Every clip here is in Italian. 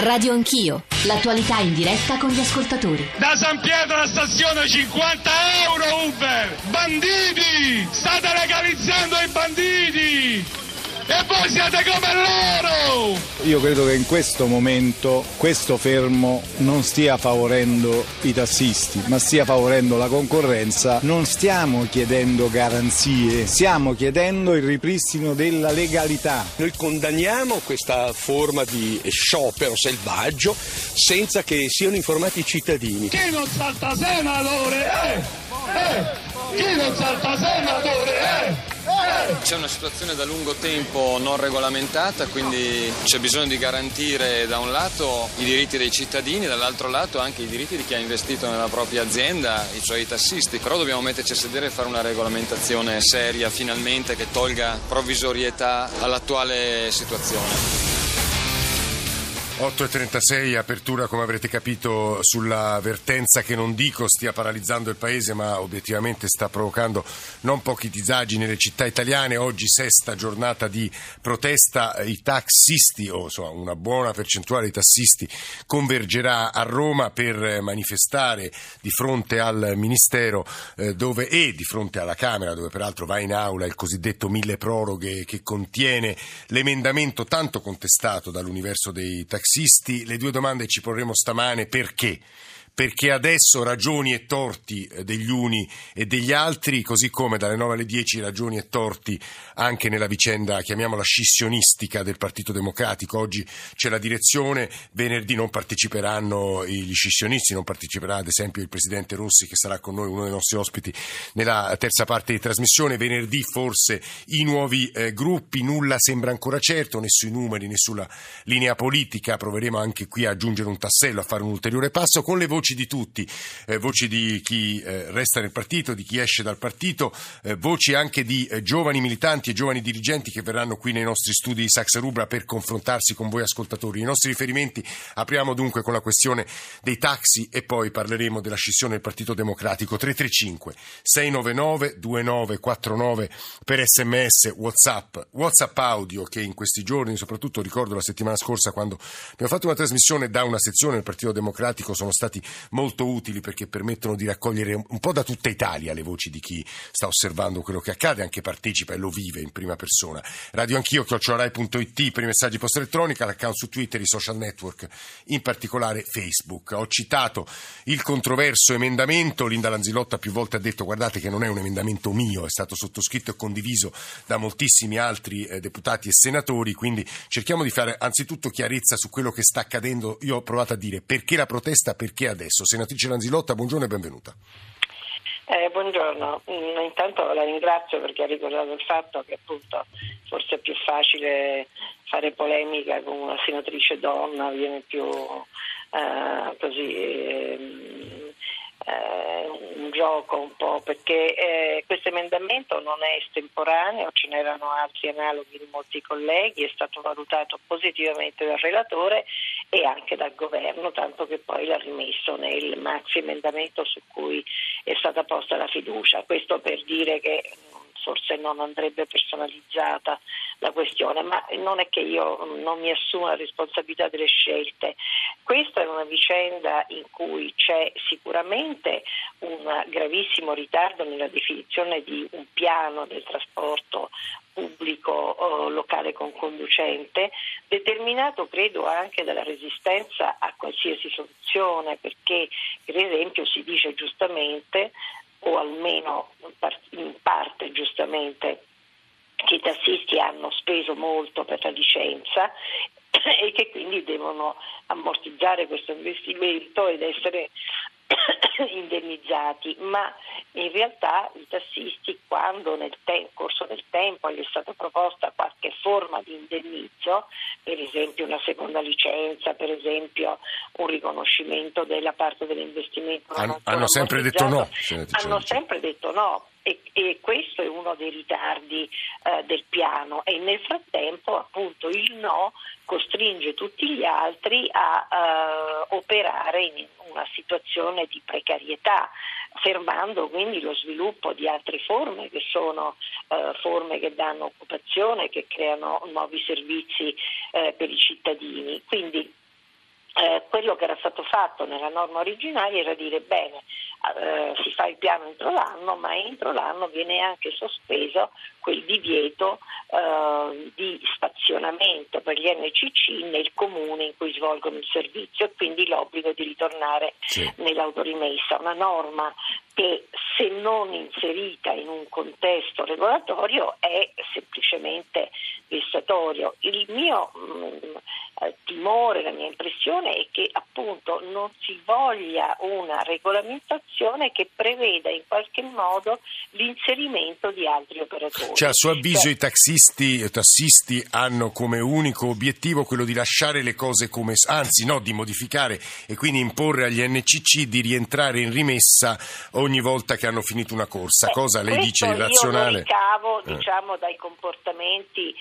Radio Anch'io, l'attualità in diretta con gli ascoltatori. Da San Pietro alla stazione 50 euro Uber! Banditi! State legalizzando i banditi! E voi siete come loro! Io credo che in questo momento questo fermo non stia favorendo i tassisti, ma stia favorendo la concorrenza. Non stiamo chiedendo garanzie, stiamo chiedendo il ripristino della legalità. Noi condanniamo questa forma di sciopero selvaggio senza che siano informati i cittadini. Chi non salta senatore? Eh? Eh? Chi non salta senatore? Eh? C'è una situazione da lungo tempo non regolamentata, quindi c'è bisogno di garantire da un lato i diritti dei cittadini, dall'altro lato anche i diritti di chi ha investito nella propria azienda, i suoi tassisti. Però dobbiamo metterci a sedere e fare una regolamentazione seria finalmente che tolga provvisorietà all'attuale situazione. 8.36, apertura come avrete capito sulla vertenza che non dico stia paralizzando il paese ma obiettivamente sta provocando non pochi disagi nelle città italiane. Oggi sesta giornata di protesta, i tassisti o insomma una buona percentuale di tassisti convergerà a Roma per manifestare di fronte al Ministero eh, dove, e di fronte alla Camera dove peraltro va in aula il cosiddetto mille proroghe che contiene l'emendamento tanto contestato dall'universo dei taxisti taxisti, le due domande ci porremo stamane perché perché adesso ragioni e torti eh, degli uni e degli altri, così come dalle 9 alle 10 ragioni e torti anche nella vicenda, chiamiamola scissionistica del Partito Democratico. Oggi c'è la direzione, venerdì non parteciperanno gli scissionisti, non parteciperà ad esempio il Presidente Rossi che sarà con noi, uno dei nostri ospiti nella terza parte di trasmissione. Venerdì forse i nuovi eh, gruppi, nulla sembra ancora certo, né sui numeri né sulla linea politica. Proveremo anche qui a aggiungere un tassello, a fare un ulteriore passo con le voci voci di tutti, eh, voci di chi eh, resta nel partito, di chi esce dal partito, eh, voci anche di eh, giovani militanti e giovani dirigenti che verranno qui nei nostri studi di Saxa Rubra per confrontarsi con voi ascoltatori. I nostri riferimenti apriamo dunque con la questione dei taxi e poi parleremo della scissione del Partito Democratico 335 699 2949 per sms whatsapp whatsapp audio che in questi giorni soprattutto ricordo la settimana scorsa quando abbiamo fatto una trasmissione da una sezione del Partito Democratico sono stati molto utili perché permettono di raccogliere un po' da tutta Italia le voci di chi sta osservando quello che accade, anche partecipa e lo vive in prima persona. Radio Anch'io, chiocciolarai.it per i messaggi post elettronica, l'account su Twitter, i social network, in particolare Facebook. Ho citato il controverso emendamento, Linda Lanzilotta più volte ha detto guardate che non è un emendamento mio, è stato sottoscritto e condiviso da moltissimi altri eh, deputati e senatori, quindi cerchiamo di fare anzitutto chiarezza su quello che sta accadendo. Io ho provato a dire perché la protesta, perché adesso adesso. Senatrice Lanzilotta, buongiorno e benvenuta. Eh, buongiorno, mm, intanto la ringrazio perché ha ricordato il fatto che appunto forse è più facile fare polemica con una senatrice donna, viene più eh, così eh, eh, un gioco un po' perché eh, questo emendamento non è estemporaneo, ce n'erano altri analoghi di molti colleghi, è stato valutato positivamente dal relatore e anche dal governo, tanto che poi l'ha rimesso nel maxi emendamento su cui è stata posta la fiducia. Questo per dire che forse non andrebbe personalizzata la questione, ma non è che io non mi assumo la responsabilità delle scelte. Questa è una vicenda in cui c'è sicuramente un gravissimo ritardo nella definizione di un piano del trasporto pubblico eh, locale con conducente, determinato credo anche dalla resistenza a qualsiasi soluzione, perché per esempio si dice giustamente o almeno in parte giustamente che i tassisti hanno speso molto per la licenza e che quindi devono ammortizzare questo investimento ed essere indennizzati, ma in realtà i tassisti quando nel te- corso del tempo gli è stata proposta qualche forma di indennizzo, per esempio una seconda licenza, per esempio un riconoscimento della parte dell'investimento, hanno, hanno sempre detto no. Hanno sempre detto no e, e, questo è uno dei ritardi eh, del piano e nel frattempo appunto il no costringe tutti gli altri a uh, operare in una situazione di precarietà, fermando quindi lo sviluppo di altre forme che sono uh, forme che danno occupazione, che creano nuovi servizi uh, per i cittadini. Quindi quello che era stato fatto nella norma originaria era dire bene, eh, si fa il piano entro l'anno, ma entro l'anno viene anche sospeso quel divieto eh, di stazionamento per gli NCC nel comune in cui svolgono il servizio e quindi l'obbligo di ritornare sì. nell'autorimessa. Una norma che se non inserita in un contesto regolatorio è semplicemente vessatorio. Il mio mh, mm, eh, timore, la mia impressione è che appunto non si voglia una regolamentazione che preveda in qualche modo l'inserimento di altri operatori. Cioè, a suo avviso cioè, i taxisti, i tassisti hanno come unico obiettivo quello di lasciare le cose come anzi no, di modificare e quindi imporre agli NCC di rientrare in rimessa ogni volta che hanno finito una corsa. Cosa lei dice irrazionale? Io lo ricavo eh. diciamo, dai comportamenti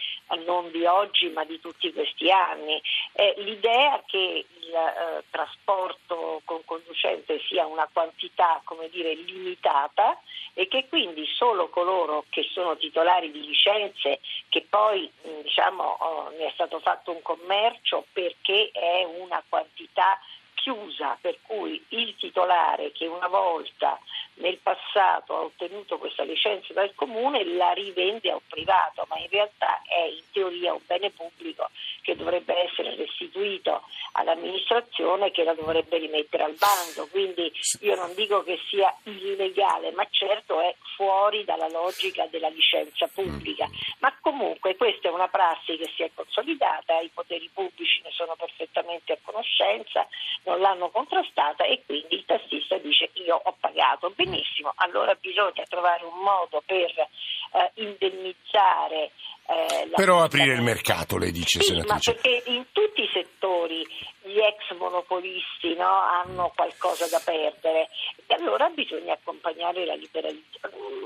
non di oggi ma di tutti questi anni. Eh, l'idea che il eh, trasporto con conducente sia una quantità come dire, limitata e che quindi solo coloro che sono titolari di licenze che poi diciamo, oh, ne è stato fatto un commercio perché è una quantità chiusa, per cui il titolare che una volta nel passato ha ottenuto questa licenza dal comune la rivende a un privato, ma in realtà è in teoria un bene pubblico che dovrebbe essere restituito all'amministrazione che la dovrebbe rimettere al bando. Quindi io non dico che sia illegale, ma certo è fuori dalla logica della licenza pubblica. Ma comunque questa è una prassi che si è consolidata, i poteri pubblici ne sono perfettamente a conoscenza, non l'hanno contrastata e quindi il tassista dice io ho pagato benissimo, allora bisogna trovare un modo per eh, indennizzare eh, Però aprire il mercato, lei dice, sì, senatrice. Ma perché in tutti i settori gli ex monopolisti no, hanno qualcosa da perdere e allora bisogna accompagnare la, liberalizz-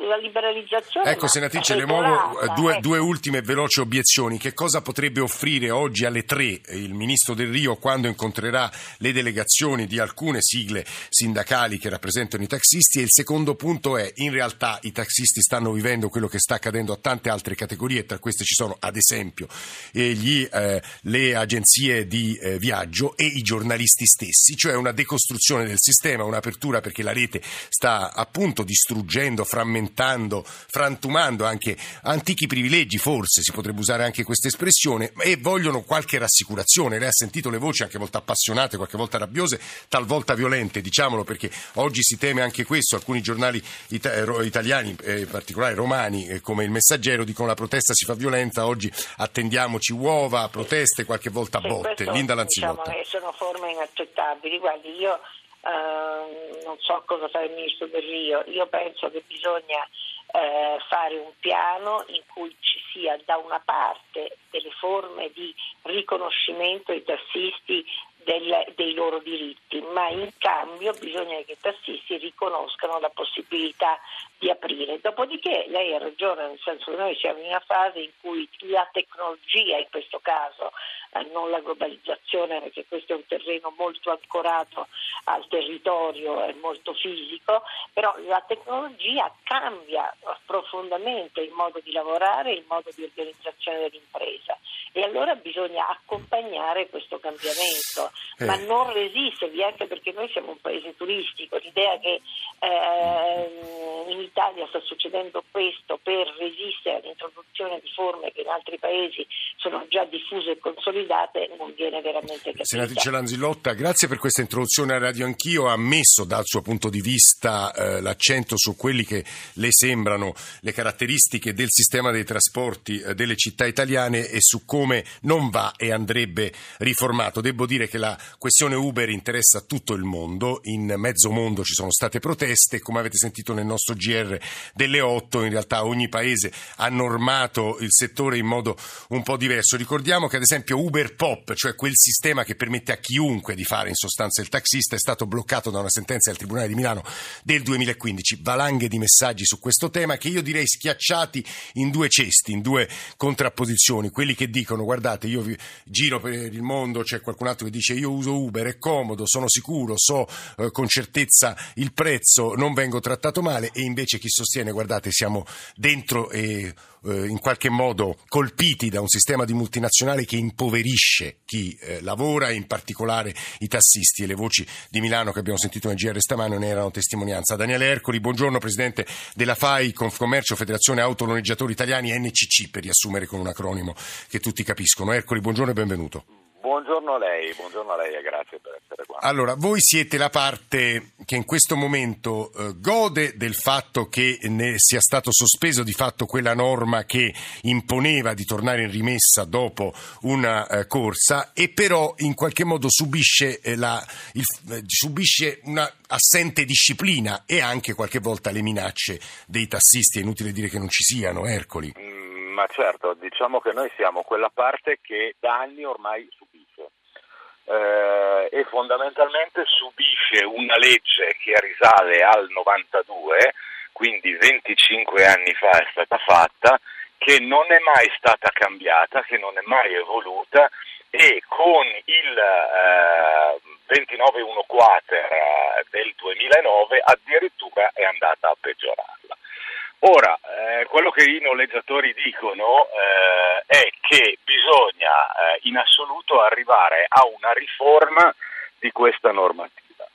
la liberalizzazione. Ecco, senatrice, le muovo due, eh. due, ultime veloci obiezioni. Che cosa potrebbe offrire oggi alle tre il ministro Del Rio quando incontrerà le delegazioni di alcune sigle sindacali che rappresentano i taxisti? E il secondo punto è, in realtà i taxisti stanno vivendo quello che sta accadendo a tante altre categorie, tra queste ci sono ad esempio gli, eh, le agenzie di eh, viaggio e i giornalisti stessi, cioè una decostruzione del sistema, un'apertura perché la rete sta appunto distruggendo, frammentando, frantumando anche antichi privilegi, forse si potrebbe usare anche questa espressione, e vogliono qualche rassicurazione. Lei ha sentito le voci anche molto appassionate, qualche volta rabbiose, talvolta violente, diciamolo perché oggi si teme anche questo, alcuni giornali ita- italiani, eh, in particolare romani, eh, come il Messaggero, dicono la protesta si fa violenza, oggi attendiamoci uova, proteste, qualche volta botte. Linda Lanzillotta. Diciamo sono forme inaccettabili. Guardi, io eh, non so cosa fa il ministro Del Rio, io penso che bisogna eh, fare un piano in cui ci sia da una parte delle forme di riconoscimento ai tassisti del, dei loro diritti, ma in cambio bisogna che i tassisti riconoscano la possibilità di aprire. Dopodiché lei ha ragione, nel senso che noi siamo in una fase in cui la tecnologia in questo caso eh, non la globalizzazione, perché questo è un terreno molto ancorato al territorio e molto fisico, però la tecnologia cambia profondamente il modo di lavorare, il modo di organizzazione dell'impresa e allora bisogna accompagnare questo cambiamento, eh. ma non resistervi anche perché noi siamo un paese turistico, l'idea che eh, in Italia sta succedendo questo per resistere all'introduzione di forme che in altri paesi sono già diffuse e consolidate non viene veramente capita. Senatrice Lanzillotta, grazie per questa introduzione a Radio Anch'io. Ha messo dal suo punto di vista eh, l'accento su quelli che le sembrano le caratteristiche del sistema dei trasporti eh, delle città italiane e su come non va e andrebbe riformato. Devo dire che la questione Uber interessa tutto il mondo, in mezzo mondo ci sono state proteste, come avete sentito nel nostro GR delle 8, in realtà ogni paese ha normato il settore in modo un po' diverso. Ricordiamo che ad esempio Uber Pop, cioè quel sistema che permette a chiunque di fare in sostanza il taxista, è stato bloccato da una sentenza del Tribunale di Milano del 2015. Valanghe di messaggi su questo tema che io direi schiacciati in due cesti, in due contrapposizioni. Quelli che dicono guardate io giro per il mondo, c'è qualcun altro che dice io uso Uber, è comodo, sono sicuro, so eh, con certezza il prezzo, non vengo trattato male e invece chi sostiene guardate siamo dentro e eh, in qualche modo colpiti da un sistema di multinazionale che impoverisce chi eh, lavora, in particolare i tassisti e le voci di Milano che abbiamo sentito nel GR stamane ne erano testimonianza. Daniele Ercoli, buongiorno Presidente della FAI, Confcommercio, Federazione Autonoleggiatori Italiani, NCC per riassumere con un acronimo che tutti capiscono. Ercoli, buongiorno e benvenuto. Buongiorno a lei, buongiorno a lei e grazie per essere qua. Allora, voi siete la parte che in questo momento eh, gode del fatto che ne sia stato sospeso di fatto quella norma che imponeva di tornare in rimessa dopo una eh, corsa e però in qualche modo subisce, eh, la, il, eh, subisce una assente disciplina e anche qualche volta le minacce dei tassisti. È inutile dire che non ci siano, Ercoli. Mm, ma certo, diciamo che noi siamo quella parte che da anni ormai eh, e fondamentalmente subisce una legge che risale al 92, quindi 25 anni fa è stata fatta, che non è mai stata cambiata, che non è mai evoluta e con il eh, 29.1 quater eh, del 2009 addirittura è andata a peggiorarla. Ora, eh, quello che i noleggiatori dicono eh, è che bisogna eh, in assoluto arrivare a una riforma di questa normativa.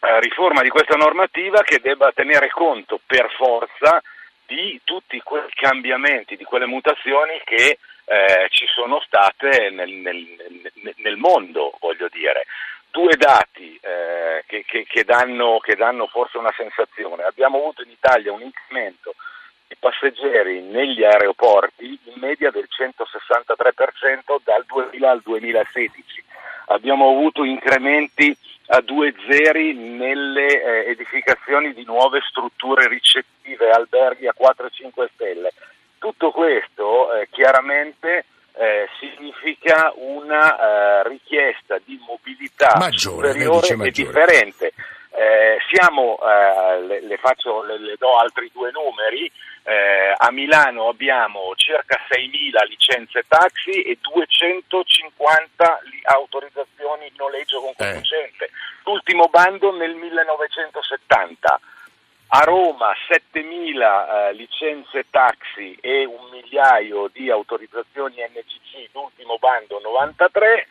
Eh, riforma di questa normativa che debba tenere conto per forza di tutti quei cambiamenti, di quelle mutazioni che eh, ci sono state nel, nel, nel mondo, voglio dire due dati eh, che, che, che, danno, che, danno, forse una sensazione. Abbiamo avuto in Italia un incremento di passeggeri negli aeroporti in media del 163% dal 2000 al 2016. Abbiamo avuto incrementi a due zeri nelle eh, edificazioni di nuove strutture ricettive, alberghi a 4-5 stelle. Tutto questo eh, chiaramente eh, significa una eh, richiesta di mobilità maggiore, superiore e differente. Eh, siamo, eh, le, le, faccio, le, le, do altri due numeri, eh, a Milano abbiamo circa 6.000 licenze taxi e 250 li- autorizzazioni noleggio con eh. conducente. L'ultimo bando nel 1970 a Roma 7.000 eh, licenze taxi e un migliaio di autorizzazioni NCC, l'ultimo bando 93.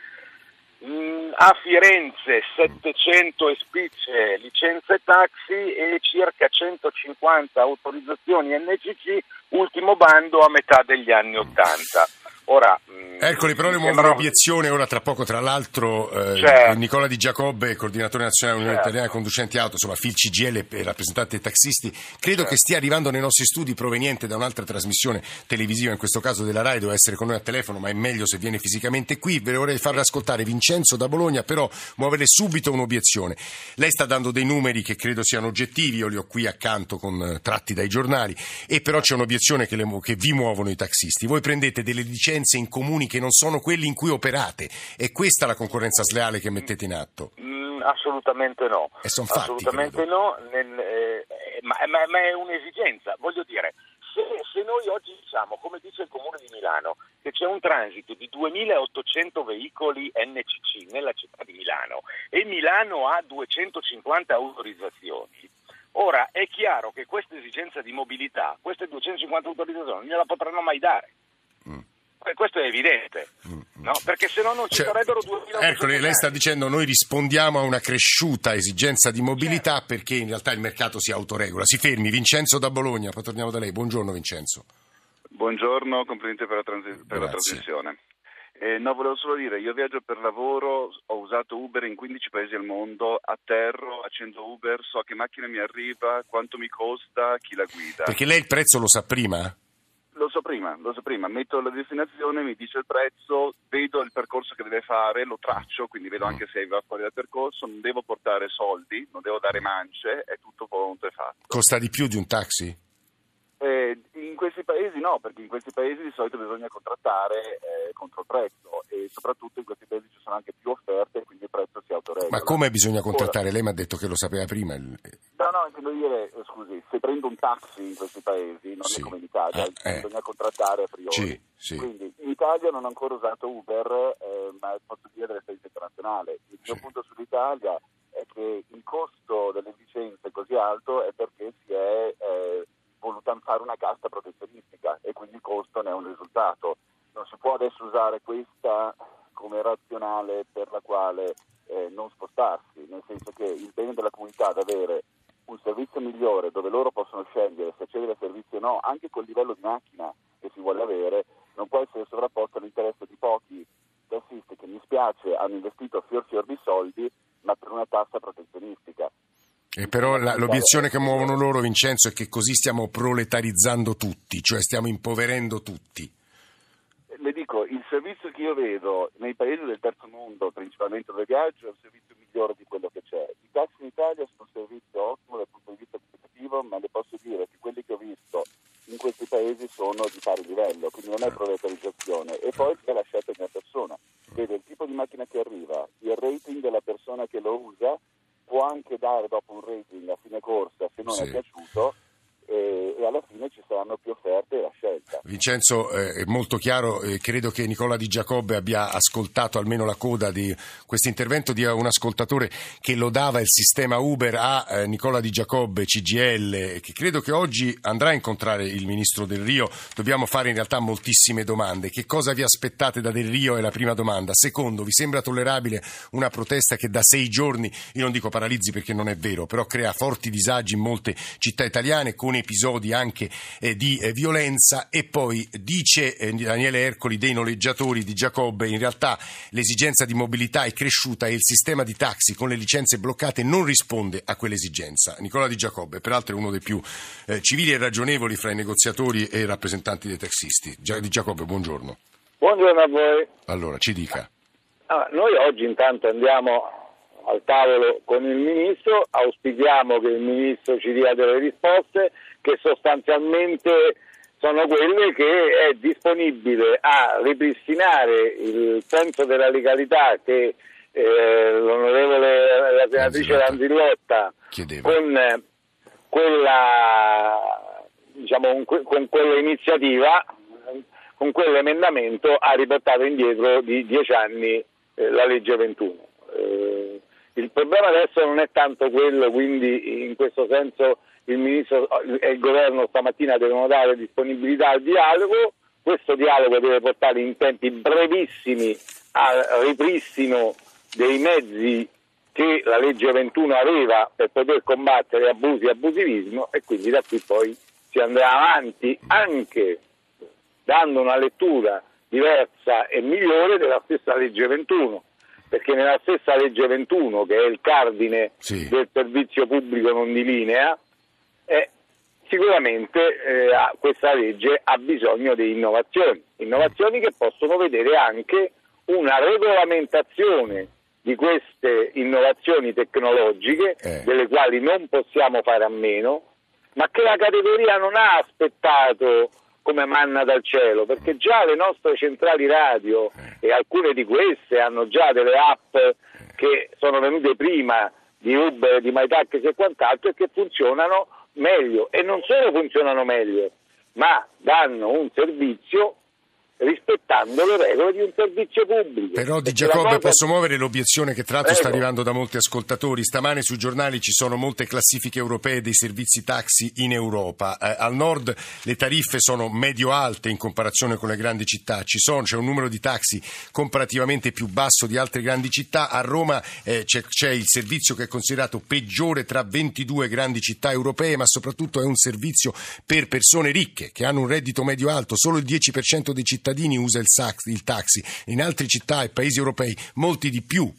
Mm, a Firenze 700 e spicce licenze taxi e circa 150 autorizzazioni NCC, ultimo bando a metà degli anni 80. Ora, mm, Ercoli, però le muove un'obiezione ora tra poco, tra l'altro eh, certo. Nicola Di Giacobbe, coordinatore nazionale dell'Unione certo. Italiana Conducenti Auto, insomma FIL CGL e rappresentante dei taxisti, credo certo. che stia arrivando nei nostri studi proveniente da un'altra trasmissione televisiva, in questo caso della RAI, deve essere con noi a telefono, ma è meglio se viene fisicamente qui. Ve vorrei farle ascoltare Vincenzo da Bologna, però muovere subito un'obiezione. Lei sta dando dei numeri che credo siano oggettivi, io li ho qui accanto con eh, tratti dai giornali, e però c'è un'obiezione che, le, che vi muovono i taxisti. Voi prendete delle licenze licenze in comuni che non sono quelli in cui operate. È questa la concorrenza sleale che mettete in atto? Mm, assolutamente no. E sono fatti, assolutamente credo. no, nel, eh, ma, ma, ma, è un'esigenza. Voglio dire, se, se noi oggi diciamo, come dice il Comune di Milano, che c'è un transito di 2800 veicoli NCC nella città di Milano e Milano ha 250 autorizzazioni, ora è chiaro che questa esigenza di mobilità, queste 250 autorizzazioni non gliela potranno mai dare. Mm questo è evidente, mm, no? perché se no non ci cioè, sarebbero 2000 Ecco, lei sta dicendo noi rispondiamo a una cresciuta esigenza di mobilità certo. perché in realtà il mercato si autoregola. Si fermi, Vincenzo da Bologna, poi torniamo da lei. Buongiorno Vincenzo. Buongiorno, complimenti per la, trans- per la trasmissione. Eh, no, volevo solo dire, io viaggio per lavoro, ho usato Uber in 15 paesi al mondo, atterro, accendo Uber, so che macchina mi arriva, quanto mi costa, chi la guida. Perché lei il prezzo lo sa prima? Lo so prima, lo so prima, metto la destinazione, mi dice il prezzo, vedo il percorso che deve fare, lo traccio, quindi vedo anche se va fuori dal percorso, non devo portare soldi, non devo dare mance, è tutto pronto e fatto. Costa di più di un taxi? Eh, in questi paesi no, perché in questi paesi di solito bisogna contrattare eh, contro il prezzo e soprattutto in questi paesi ci sono anche più offerte e quindi il prezzo si autoregola. Ma come bisogna contrattare? Ora, Lei mi ha detto che lo sapeva prima. No, no, intendo dire, eh, scusi, prendo un taxi in questi paesi, non sì. è come in Italia, ah, eh. bisogna contrattare a priori. Sì, sì. Quindi in Italia non ho ancora usato Uber, eh, ma posso dire delle esperienze internazionali male. Il mio punto sull'Italia è che il costo delle licenze così alto è perché si è eh, voluta fare una casta protezionistica e quindi il costo ne è un risultato. Non si può adesso usare questa come razionale per la quale eh, non spostarsi, nel senso che il bene della comunità ad avere un servizio migliore dove loro possono scegliere se accedere al servizio o no, anche col livello di macchina che si vuole avere, non può essere sovrapposto all'interesse di pochi tassisti che mi spiace hanno investito fior fior di soldi ma per una tassa protezionistica. E però la, l'obiezione che muovono loro, Vincenzo, è che così stiamo proletarizzando tutti, cioè stiamo impoverendo tutti. Le dico, il servizio che io vedo nei paesi del terzo mondo, principalmente dove viaggio, è un servizio migliore di quello che c'è. I taxi in Italia sono un servizio ottimo dal punto di vista qualitativo, ma le posso dire che quelli che ho visto in questi paesi sono di pari livello, quindi non è proletarizzazione. E poi c'è la scelta di una persona, vede il tipo di macchina che arriva, il rating della persona che lo usa, può anche dare dopo un rating a fine corsa se non Sì. è piaciuto e, e alla fine ci saranno più offerte e la scelta. Vincenzo, eh, è molto chiaro, eh, credo che Nicola Di Giacobbe abbia ascoltato almeno la coda di questo intervento di un ascoltatore che lodava il sistema Uber a eh, Nicola Di Giacobbe, CGL, che credo che oggi andrà a incontrare il ministro Del Rio. Dobbiamo fare in realtà moltissime domande. Che cosa vi aspettate da Del Rio è la prima domanda. Secondo, vi sembra tollerabile una protesta che da sei giorni, io non dico paralizzi perché non è vero, però crea forti disagi in molte città italiane con episodi anche eh, di eh, violenza e poi dice eh, Daniele Ercoli dei noleggiatori di Giacobbe in realtà l'esigenza di mobilità è cresciuta e il sistema di taxi con le licenze bloccate non risponde a quell'esigenza. Nicola Di Giacobbe peraltro è uno dei più eh, civili e ragionevoli fra i negoziatori e i rappresentanti dei taxisti. Di Giacobbe, buongiorno. Buongiorno a voi. Allora, ci dica. Ah, noi oggi intanto andiamo al tavolo con il Ministro, auspichiamo che il Ministro ci dia delle risposte che sostanzialmente sono quelle che è disponibile a ripristinare il senso della legalità che eh, l'onorevole la senatrice Lanzillotta con quella diciamo con quell'iniziativa con quell'emendamento ha riportato indietro di dieci anni eh, la legge 21. Eh, il problema adesso non è tanto quello, quindi in questo senso il Ministro e il Governo stamattina devono dare disponibilità al dialogo, questo dialogo deve portare in tempi brevissimi al ripristino dei mezzi che la legge 21 aveva per poter combattere abusi e abusivismo e quindi da qui poi si andrà avanti anche dando una lettura diversa e migliore della stessa legge 21, perché nella stessa legge 21, che è il cardine Sì. del servizio pubblico non di linea, eh, sicuramente eh, questa legge ha bisogno di innovazioni, innovazioni che possono vedere anche una regolamentazione di queste innovazioni tecnologiche, Eh. delle quali non possiamo fare a meno, ma che la categoria non ha aspettato come manna dal cielo, perché già le nostre centrali radio e alcune di queste hanno già delle app che sono venute prima di Uber, di MyTaxi e quant'altro e che funzionano meglio. E non solo funzionano meglio, ma danno un servizio rispettando le regole di un servizio pubblico. Però Di Giacobbe cosa- posso muovere l'obiezione che tra l'altro sta arrivando da molti ascoltatori. Stamane sui giornali ci sono molte classifiche europee dei servizi taxi in Europa. Eh, al nord le tariffe sono medio-alte in comparazione con le grandi città. Ci sono, c'è un numero di taxi comparativamente più basso di altre grandi città. A Roma eh, c'è, c'è il servizio che è considerato peggiore tra 22 grandi città europee, ma soprattutto è un servizio per persone ricche che hanno un reddito medio alto. Solo il 10% dei cittadini usa il, sax- il taxi. In altre città e paesi europei molti di più.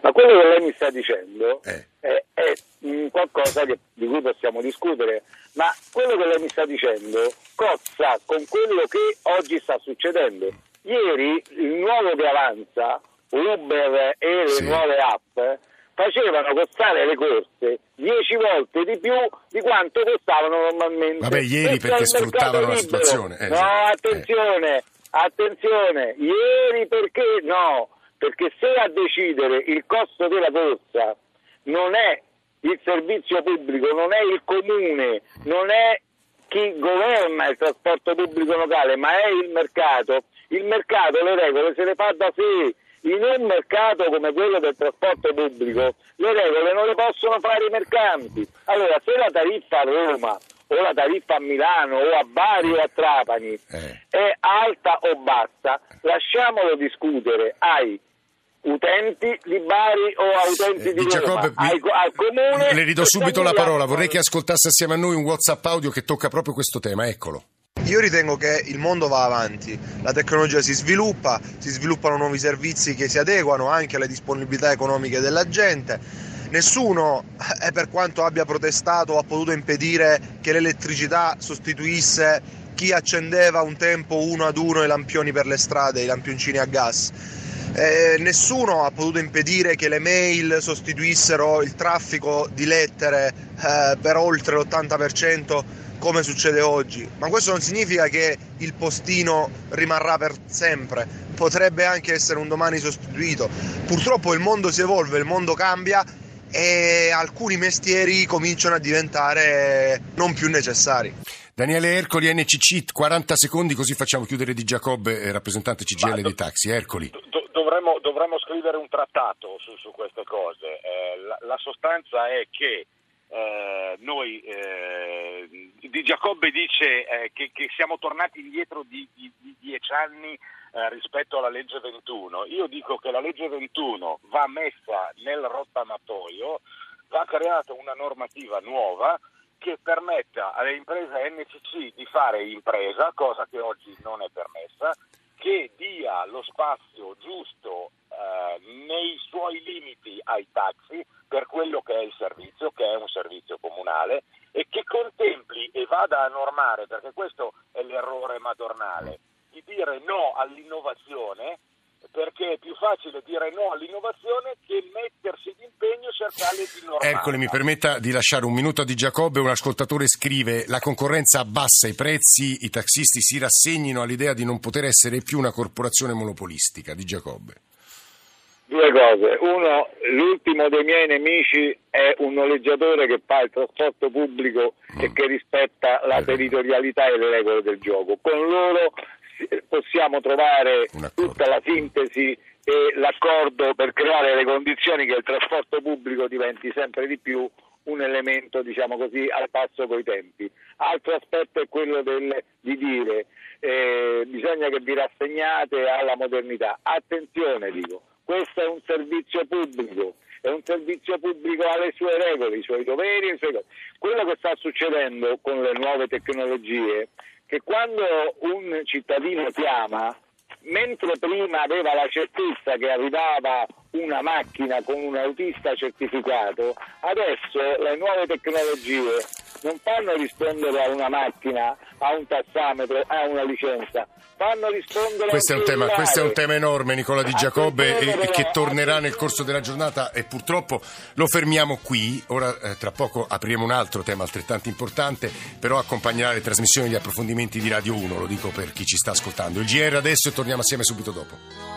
Ma quello che lei mi sta dicendo Eh. è, è, mm, qualcosa che- di cui possiamo discutere, ma quello che lei mi sta dicendo cozza con quello che oggi sta succedendo. Ieri il nuovo che avanza, Uber e le Sì. nuove app, facevano costare le corse 10 volte di più di quanto costavano normalmente. Vabbè, ieri Questo perché mercato sfruttavano la situazione, eh, no, esatto. attenzione, attenzione, ieri perché no? Perché se a decidere il costo della corsa non è il servizio pubblico, non è il comune, non è chi governa il trasporto pubblico locale, ma è il mercato, il mercato le regole se le fa da sé In un mercato come quello del trasporto pubblico le regole non le possono fare i mercanti. Allora, se la tariffa a Roma o la tariffa a Milano o a Bari o a Trapani Eh. è alta o bassa, lasciamolo discutere ai utenti di Bari o a utenti Eh, di Di Giacobbe, ai- al comune. le ridò subito la parola. Vorrei che ascoltasse assieme a noi un WhatsApp audio che tocca proprio questo tema. Eccolo. Io ritengo che il mondo va avanti, la tecnologia si sviluppa, si sviluppano nuovi servizi che si adeguano anche alle disponibilità economiche della gente. Nessuno, per quanto abbia protestato, ha potuto impedire che l'elettricità sostituisse chi accendeva un tempo uno ad uno i lampioni per le strade, i lampioncini a gas. Eh, nessuno ha potuto impedire che le mail sostituissero il traffico di lettere eh, per oltre l'80% come succede oggi, ma questo non significa che il postino rimarrà per sempre, potrebbe anche essere un domani sostituito. Purtroppo il mondo si evolve, il mondo cambia e alcuni mestieri cominciano a diventare non più necessari. Daniele Ercoli, NCC, 40 secondi così facciamo chiudere Di Giacobbe, eh, rappresentante CGL di Taxi. Ercoli. Do- dovremmo, dovremmo scrivere un trattato su, su queste cose. Eh, la, la sostanza è che eh, noi, eh, Di Giacobbe dice eh, che, che siamo tornati indietro di, di- di dieci anni eh, rispetto alla legge 21. Io dico che la legge 21 va messa nel rottamatoio, va creata una normativa nuova che permetta alle imprese NCC di fare impresa, cosa che oggi non è permessa, che dia lo spazio giusto eh, nei suoi limiti ai taxi per quello che è il servizio, che è un servizio comunale, e che contempli e vada a normare, perché questo è l'errore madornale, di dire no all'innovazione, perché è più facile dire no all'innovazione che mettersi d'impegno e cercare di normare. Ercoli, mi permetta di lasciare un minuto a Di Giacobbe. Un ascoltatore scrive: La concorrenza abbassa i prezzi, i taxisti si rassegnino all'idea di non poter essere più una corporazione monopolistica. Di Giacobbe. Due cose. Uno, l'ultimo dei miei nemici è un noleggiatore che fa il trasporto pubblico e che rispetta la territorialità e le regole del gioco. Con loro si- possiamo trovare tutta la sintesi e l'accordo per creare le condizioni che il trasporto pubblico diventi sempre di più un elemento, diciamo così, al passo coi tempi. Altro aspetto è quello del- di dire eh, bisogna che vi rassegnate alla modernità. Attenzione, dico, questo è un servizio pubblico, è un servizio pubblico alle sue regole, i suoi doveri i suoi. Quello che sta succedendo con le nuove tecnologie è che quando un cittadino chiama, mentre prima aveva la certezza che arrivava una macchina con un autista certificato, adesso le nuove tecnologie non fanno rispondere a una macchina, a un tassametro, a una licenza, fanno rispondere Questo a un tema, questo è un tema enorme, Nicola Di Giacobbe, e, e che tornerà nel corso della giornata e purtroppo lo fermiamo qui. Ora, eh, tra poco apriremo un altro tema altrettanto importante, però accompagnerà le trasmissioni e gli approfondimenti di Radio 1, lo dico per chi ci sta ascoltando. Il GR adesso e torniamo assieme subito dopo.